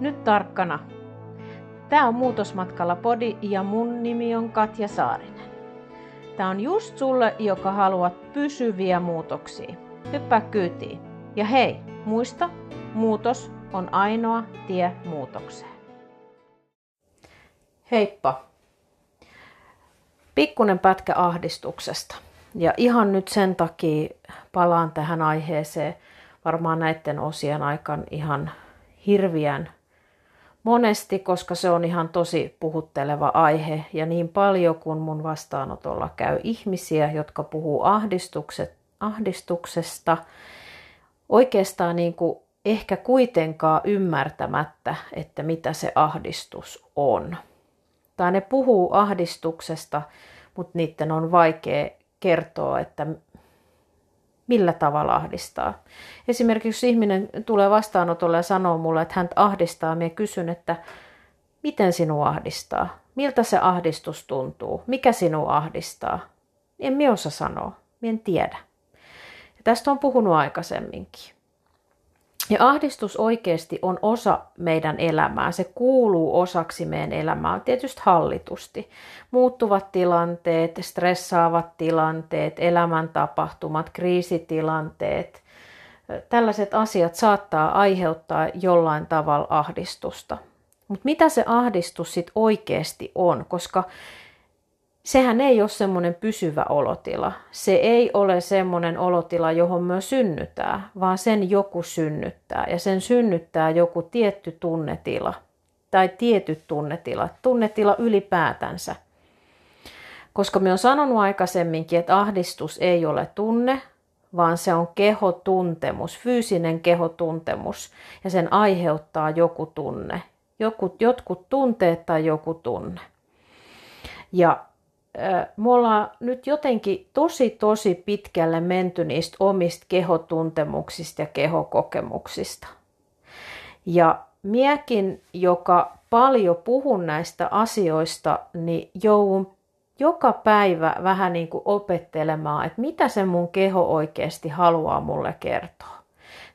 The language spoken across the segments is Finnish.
Nyt tarkkana. Tämä on Muutosmatkalla podi ja mun nimi on Katja Saarinen. Tämä on just sulle, joka haluat pysyviä muutoksia. Hyppää kyytiin. Ja hei, muista, muutos on ainoa tie muutokseen. Heippa! Pikkunen pätkä ahdistuksesta. Ja ihan nyt sen takia palaan tähän aiheeseen varmaan näiden osien aikaan ihan hirviän monesti, koska se on ihan tosi puhutteleva aihe. Ja niin paljon kun mun vastaanotolla käy ihmisiä, jotka puhuu ahdistuksesta, oikeastaan niin kuin ehkä kuitenkaan ymmärtämättä, että mitä se ahdistus on. Tai ne puhuu ahdistuksesta, mutta niiden on vaikea kertoa, että millä tavalla ahdistaa. Esimerkiksi jos ihminen tulee vastaanotolle ja sanoo mulle, että hän ahdistaa, minä kysyn, että miten sinua ahdistaa? Miltä se ahdistus tuntuu? Mikä sinua ahdistaa? En minä osaa sanoa, minä en tiedä. Ja tästä on puhunut aikaisemminkin. Ja ahdistus oikeasti on osa meidän elämää. Se kuuluu osaksi meidän elämää, tietysti hallitusti. Muuttuvat tilanteet, stressaavat tilanteet, elämäntapahtumat, kriisitilanteet. Tällaiset asiat saattaa aiheuttaa jollain tavalla ahdistusta. Mutta mitä se ahdistus sitten oikeasti on? Koska sehän ei ole semmoinen pysyvä olotila. Se ei ole semmoinen olotila, johon me synnytään, vaan sen joku synnyttää. Ja sen synnyttää joku tietty tunnetila tai tietyt tunnetilat, tunnetila ylipäätänsä. Koska me on sanonut aikaisemminkin, että ahdistus ei ole tunne, vaan se on kehotuntemus, fyysinen kehotuntemus, ja sen aiheuttaa joku tunne, joku, jotkut tunteet tai joku tunne. Ja me ollaan nyt jotenkin tosi tosi pitkälle menty niistä omista kehotuntemuksista ja kehokokemuksista. Ja miekin, joka paljon puhun näistä asioista, niin joudun joka päivä vähän niin kuin opettelemaan, että mitä se mun keho oikeasti haluaa mulle kertoa.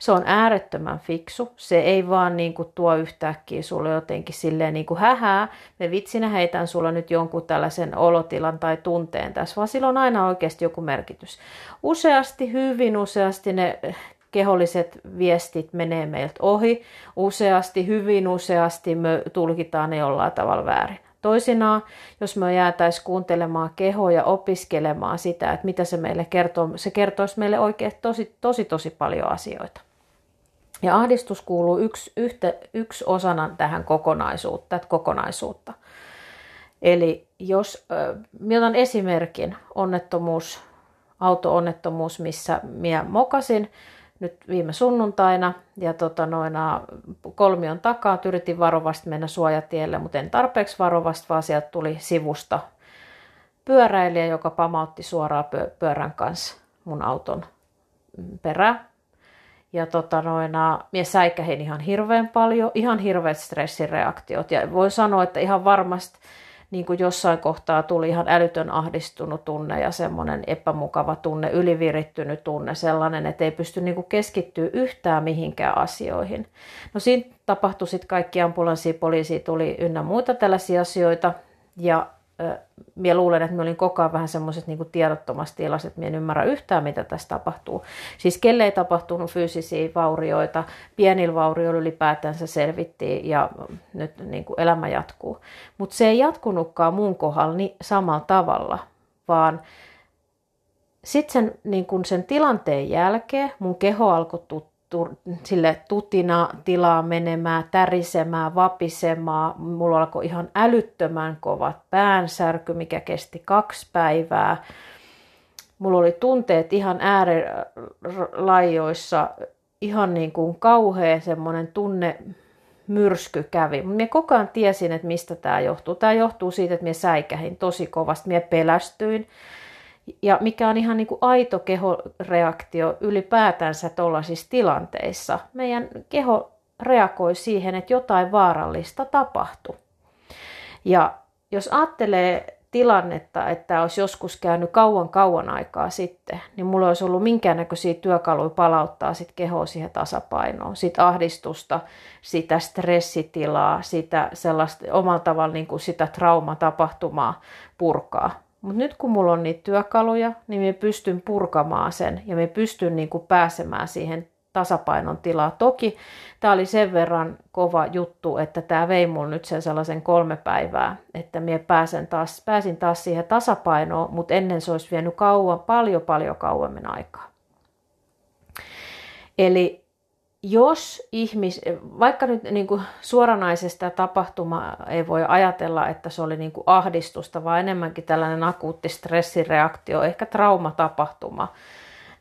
Se on äärettömän fiksu. Se ei vaan niin kuin tuo yhtäkkiä sulle jotenkin silleen niin kuin hähää. Me vitsinä heitän sulla nyt jonkun tällaisen olotilan tai tunteen tässä, vaan sillä on aina oikeasti joku merkitys. Useasti, hyvin useasti ne keholliset viestit menee meiltä ohi. Useasti, hyvin useasti me tulkitaan ne jollain tavalla väärin. Toisinaan, jos me jäätäisiin kuuntelemaan kehoa ja opiskelemaan sitä, että mitä se meille kertoo, se kertoisi meille oikein tosi, tosi, tosi paljon asioita. Ja ahdistus kuuluu yksi, yhtä, yksi osana tähän kokonaisuutta, tätä kokonaisuutta. Eli jos, otan esimerkin, onnettomuus, auto-onnettomuus, missä minä mokasin nyt viime sunnuntaina. Ja tota noina, kolmion takaa yritin varovasti mennä suojatielle, mutta en tarpeeksi varovasti, vaan sieltä tuli sivusta pyöräilijä, joka pamautti suoraan pyörän kanssa mun auton perään ja tota noina, mie säikähin ihan hirveän paljon, ihan hirveät stressireaktiot. Ja voi sanoa, että ihan varmasti niin kuin jossain kohtaa tuli ihan älytön ahdistunut tunne ja semmoinen epämukava tunne, ylivirittynyt tunne, sellainen, että ei pysty niin kuin keskittyä yhtään mihinkään asioihin. No siinä tapahtui sitten kaikki ambulanssi, poliisi tuli ynnä muita tällaisia asioita ja minä luulen, että minä olin koko ajan vähän semmoiset niin tiedottomassa tilassa, että minä en ymmärrä yhtään, mitä tässä tapahtuu. Siis kelle ei tapahtunut fyysisiä vaurioita, pienillä vaurioilla ylipäätänsä selvittiin ja nyt niin kuin elämä jatkuu. Mutta se ei jatkunutkaan mun kohdalla niin samalla tavalla, vaan sitten sen, niin sen tilanteen jälkeen mun keho alkoi sille tutina tilaa menemään, tärisemään, vapisemaan. Mulla alkoi ihan älyttömän kovat päänsärky, mikä kesti kaksi päivää. Mulla oli tunteet ihan äärilaijoissa, ihan niin kuin kauhea semmoinen tunne myrsky kävi. Mä koko ajan tiesin, että mistä tämä johtuu. Tämä johtuu siitä, että mä säikähin tosi kovasti, mä pelästyin ja mikä on ihan niin kuin aito kehoreaktio ylipäätänsä tuollaisissa tilanteissa. Meidän keho reagoi siihen, että jotain vaarallista tapahtuu. Ja jos ajattelee tilannetta, että olisi joskus käynyt kauan kauan aikaa sitten, niin mulla olisi ollut minkäännäköisiä työkaluja palauttaa sit kehoa siihen tasapainoon, sitä ahdistusta, sitä stressitilaa, sitä sellaista omalla tavalla niin kuin sitä traumatapahtumaa purkaa. Mutta nyt kun mulla on niitä työkaluja, niin me pystyn purkamaan sen ja me pystyn niin kuin pääsemään siihen tasapainon tilaa. Toki tämä oli sen verran kova juttu, että tämä vei mulle nyt sen sellaisen kolme päivää, että minä pääsen taas, pääsin taas siihen tasapainoon, mutta ennen se olisi vienyt kauan, paljon paljon kauemmin aikaa. Eli jos ihmis, vaikka nyt niin kuin suoranaisesta tapahtuma ei voi ajatella, että se oli niin kuin ahdistusta, vaan enemmänkin tällainen akuutti stressireaktio, ehkä traumatapahtuma,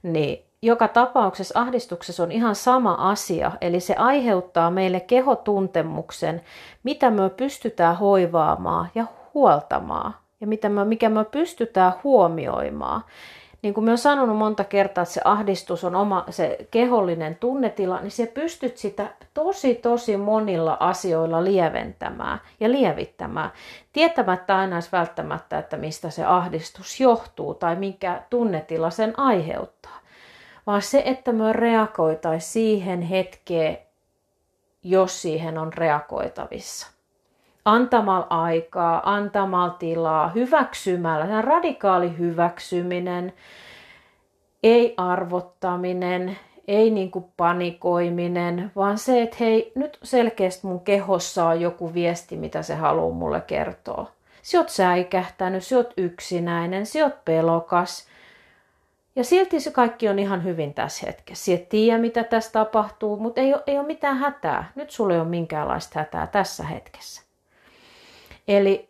niin joka tapauksessa ahdistuksessa on ihan sama asia, eli se aiheuttaa meille kehotuntemuksen, mitä me pystytään hoivaamaan ja huoltamaan, ja mitä me, mikä me pystytään huomioimaan. Niin kuin me on sanonut monta kertaa, että se ahdistus on oma se kehollinen tunnetila, niin se pystyt sitä tosi tosi monilla asioilla lieventämään ja lievittämään, tietämättä aina välttämättä, että mistä se ahdistus johtuu tai mikä tunnetila sen aiheuttaa vaan se, että me reagoitaisiin siihen hetkeen, jos siihen on reagoitavissa. Antamalla aikaa, antamalla tilaa, hyväksymällä, tämä radikaali hyväksyminen, ei arvottaminen, ei niin kuin panikoiminen, vaan se, että hei, nyt selkeästi mun kehossa on joku viesti, mitä se haluaa mulle kertoa. Sä oot säikähtänyt, sä oot yksinäinen, sä oot pelokas, ja silti se kaikki on ihan hyvin tässä hetkessä. Sä et tiedä, mitä tässä tapahtuu, mutta ei ole, ei ole mitään hätää. Nyt sulle ei ole minkäänlaista hätää tässä hetkessä. Eli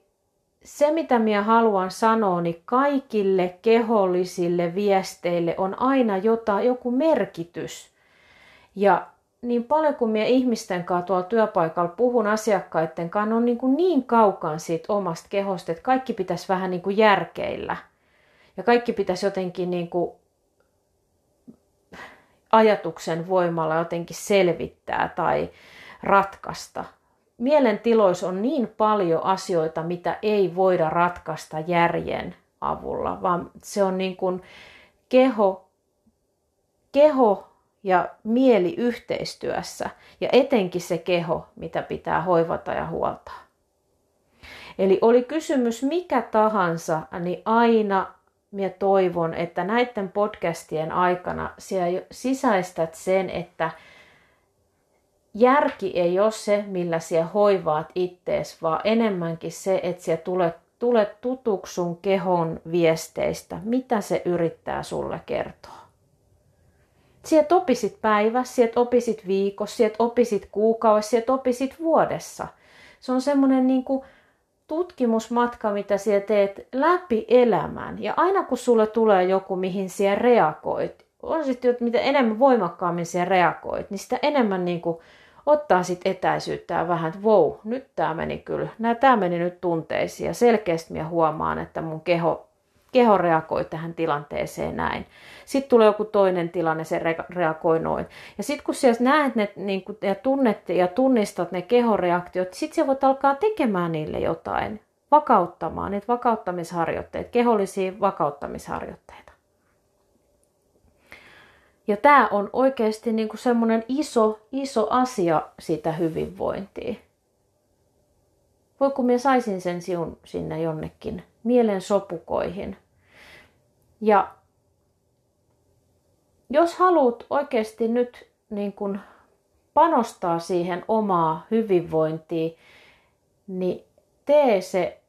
se, mitä minä haluan sanoa, niin kaikille kehollisille viesteille on aina jota, joku merkitys. Ja niin paljon kuin minä ihmisten kanssa tuolla työpaikalla puhun asiakkaiden kanssa, on niin, kuin niin kaukan siitä omasta kehosta, että kaikki pitäisi vähän niin kuin järkeillä – ja kaikki pitäisi jotenkin niin kuin ajatuksen voimalla jotenkin selvittää tai ratkaista. Mielentiloissa on niin paljon asioita, mitä ei voida ratkaista järjen avulla, vaan se on niin kuin keho, keho ja mieli yhteistyössä ja etenkin se keho, mitä pitää hoivata ja huoltaa. Eli oli kysymys mikä tahansa, niin aina minä toivon, että näiden podcastien aikana sisäistät sen, että järki ei ole se, millä sinä hoivaat ittees, vaan enemmänkin se, että sinä tulet, tulet tutuksi sun kehon viesteistä, mitä se yrittää sulle kertoa. Sieltä opisit päivässä, sieltä opisit viikossa, sieltä opisit kuukaudessa, sieltä opisit vuodessa. Se on semmoinen niin kuin tutkimusmatka, mitä sinä teet läpi elämän. Ja aina kun sulle tulee joku, mihin sinä reagoit, on sitten, mitä enemmän voimakkaammin sinä reagoit, niin sitä enemmän niin kuin ottaa sit etäisyyttä ja vähän, että wow, nyt tämä meni kyllä, tämä meni nyt tunteisiin ja selkeästi minä huomaan, että mun keho keho reagoi tähän tilanteeseen näin. Sitten tulee joku toinen tilanne, se reagoi noin. Ja sitten kun siellä näet ne niin kun, ja tunnet ja tunnistat ne kehoreaktiot, sitten sä voit alkaa tekemään niille jotain, vakauttamaan niitä vakauttamisharjoitteita, kehollisia vakauttamisharjoitteita. Ja tämä on oikeasti niin kuin semmoinen iso, iso asia sitä hyvinvointia. Voi kun minä saisin sen siun sinne jonnekin mielen sopukoihin. Ja jos haluat oikeasti nyt niin kuin panostaa siihen omaa hyvinvointiin, niin tee se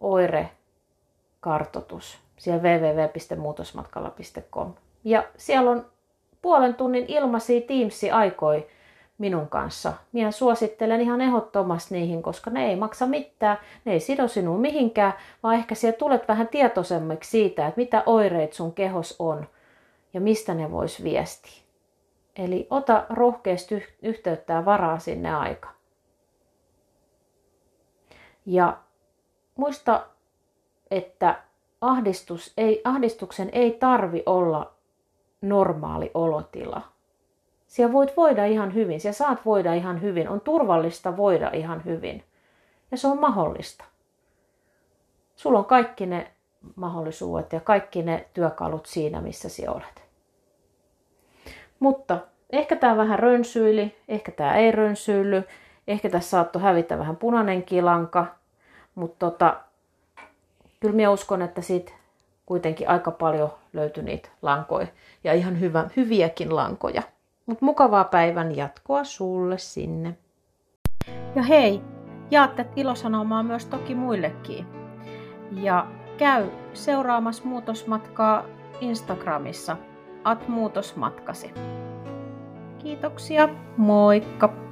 oirekartoitus siellä www.muutosmatkalla.com. Ja siellä on puolen tunnin ilmaisia Teams-aikoja minun kanssa. Minä suosittelen ihan ehdottomasti niihin, koska ne ei maksa mitään, ne ei sido sinua mihinkään, vaan ehkä siellä tulet vähän tietoisemmiksi siitä, että mitä oireet sun kehos on ja mistä ne vois viestiä. Eli ota rohkeasti yhteyttä ja varaa sinne aika. Ja muista, että ahdistus ei, ahdistuksen ei tarvi olla normaali olotila siellä voit voida ihan hyvin, siellä saat voida ihan hyvin, on turvallista voida ihan hyvin. Ja se on mahdollista. sulla on kaikki ne mahdollisuudet ja kaikki ne työkalut siinä, missä sinä olet. Mutta ehkä tämä vähän rönsyili, ehkä tämä ei rönsyily, ehkä tässä saattoi hävitä vähän punainen kilanka, mutta tota, kyllä minä uskon, että siitä kuitenkin aika paljon löytyi niitä lankoja ja ihan hyvä, hyviäkin lankoja. Mutta mukavaa päivän jatkoa sulle sinne. Ja hei, jaatte ilosanomaa myös toki muillekin. Ja käy seuraamassa muutosmatkaa Instagramissa at muutosmatkasi. Kiitoksia, moikka!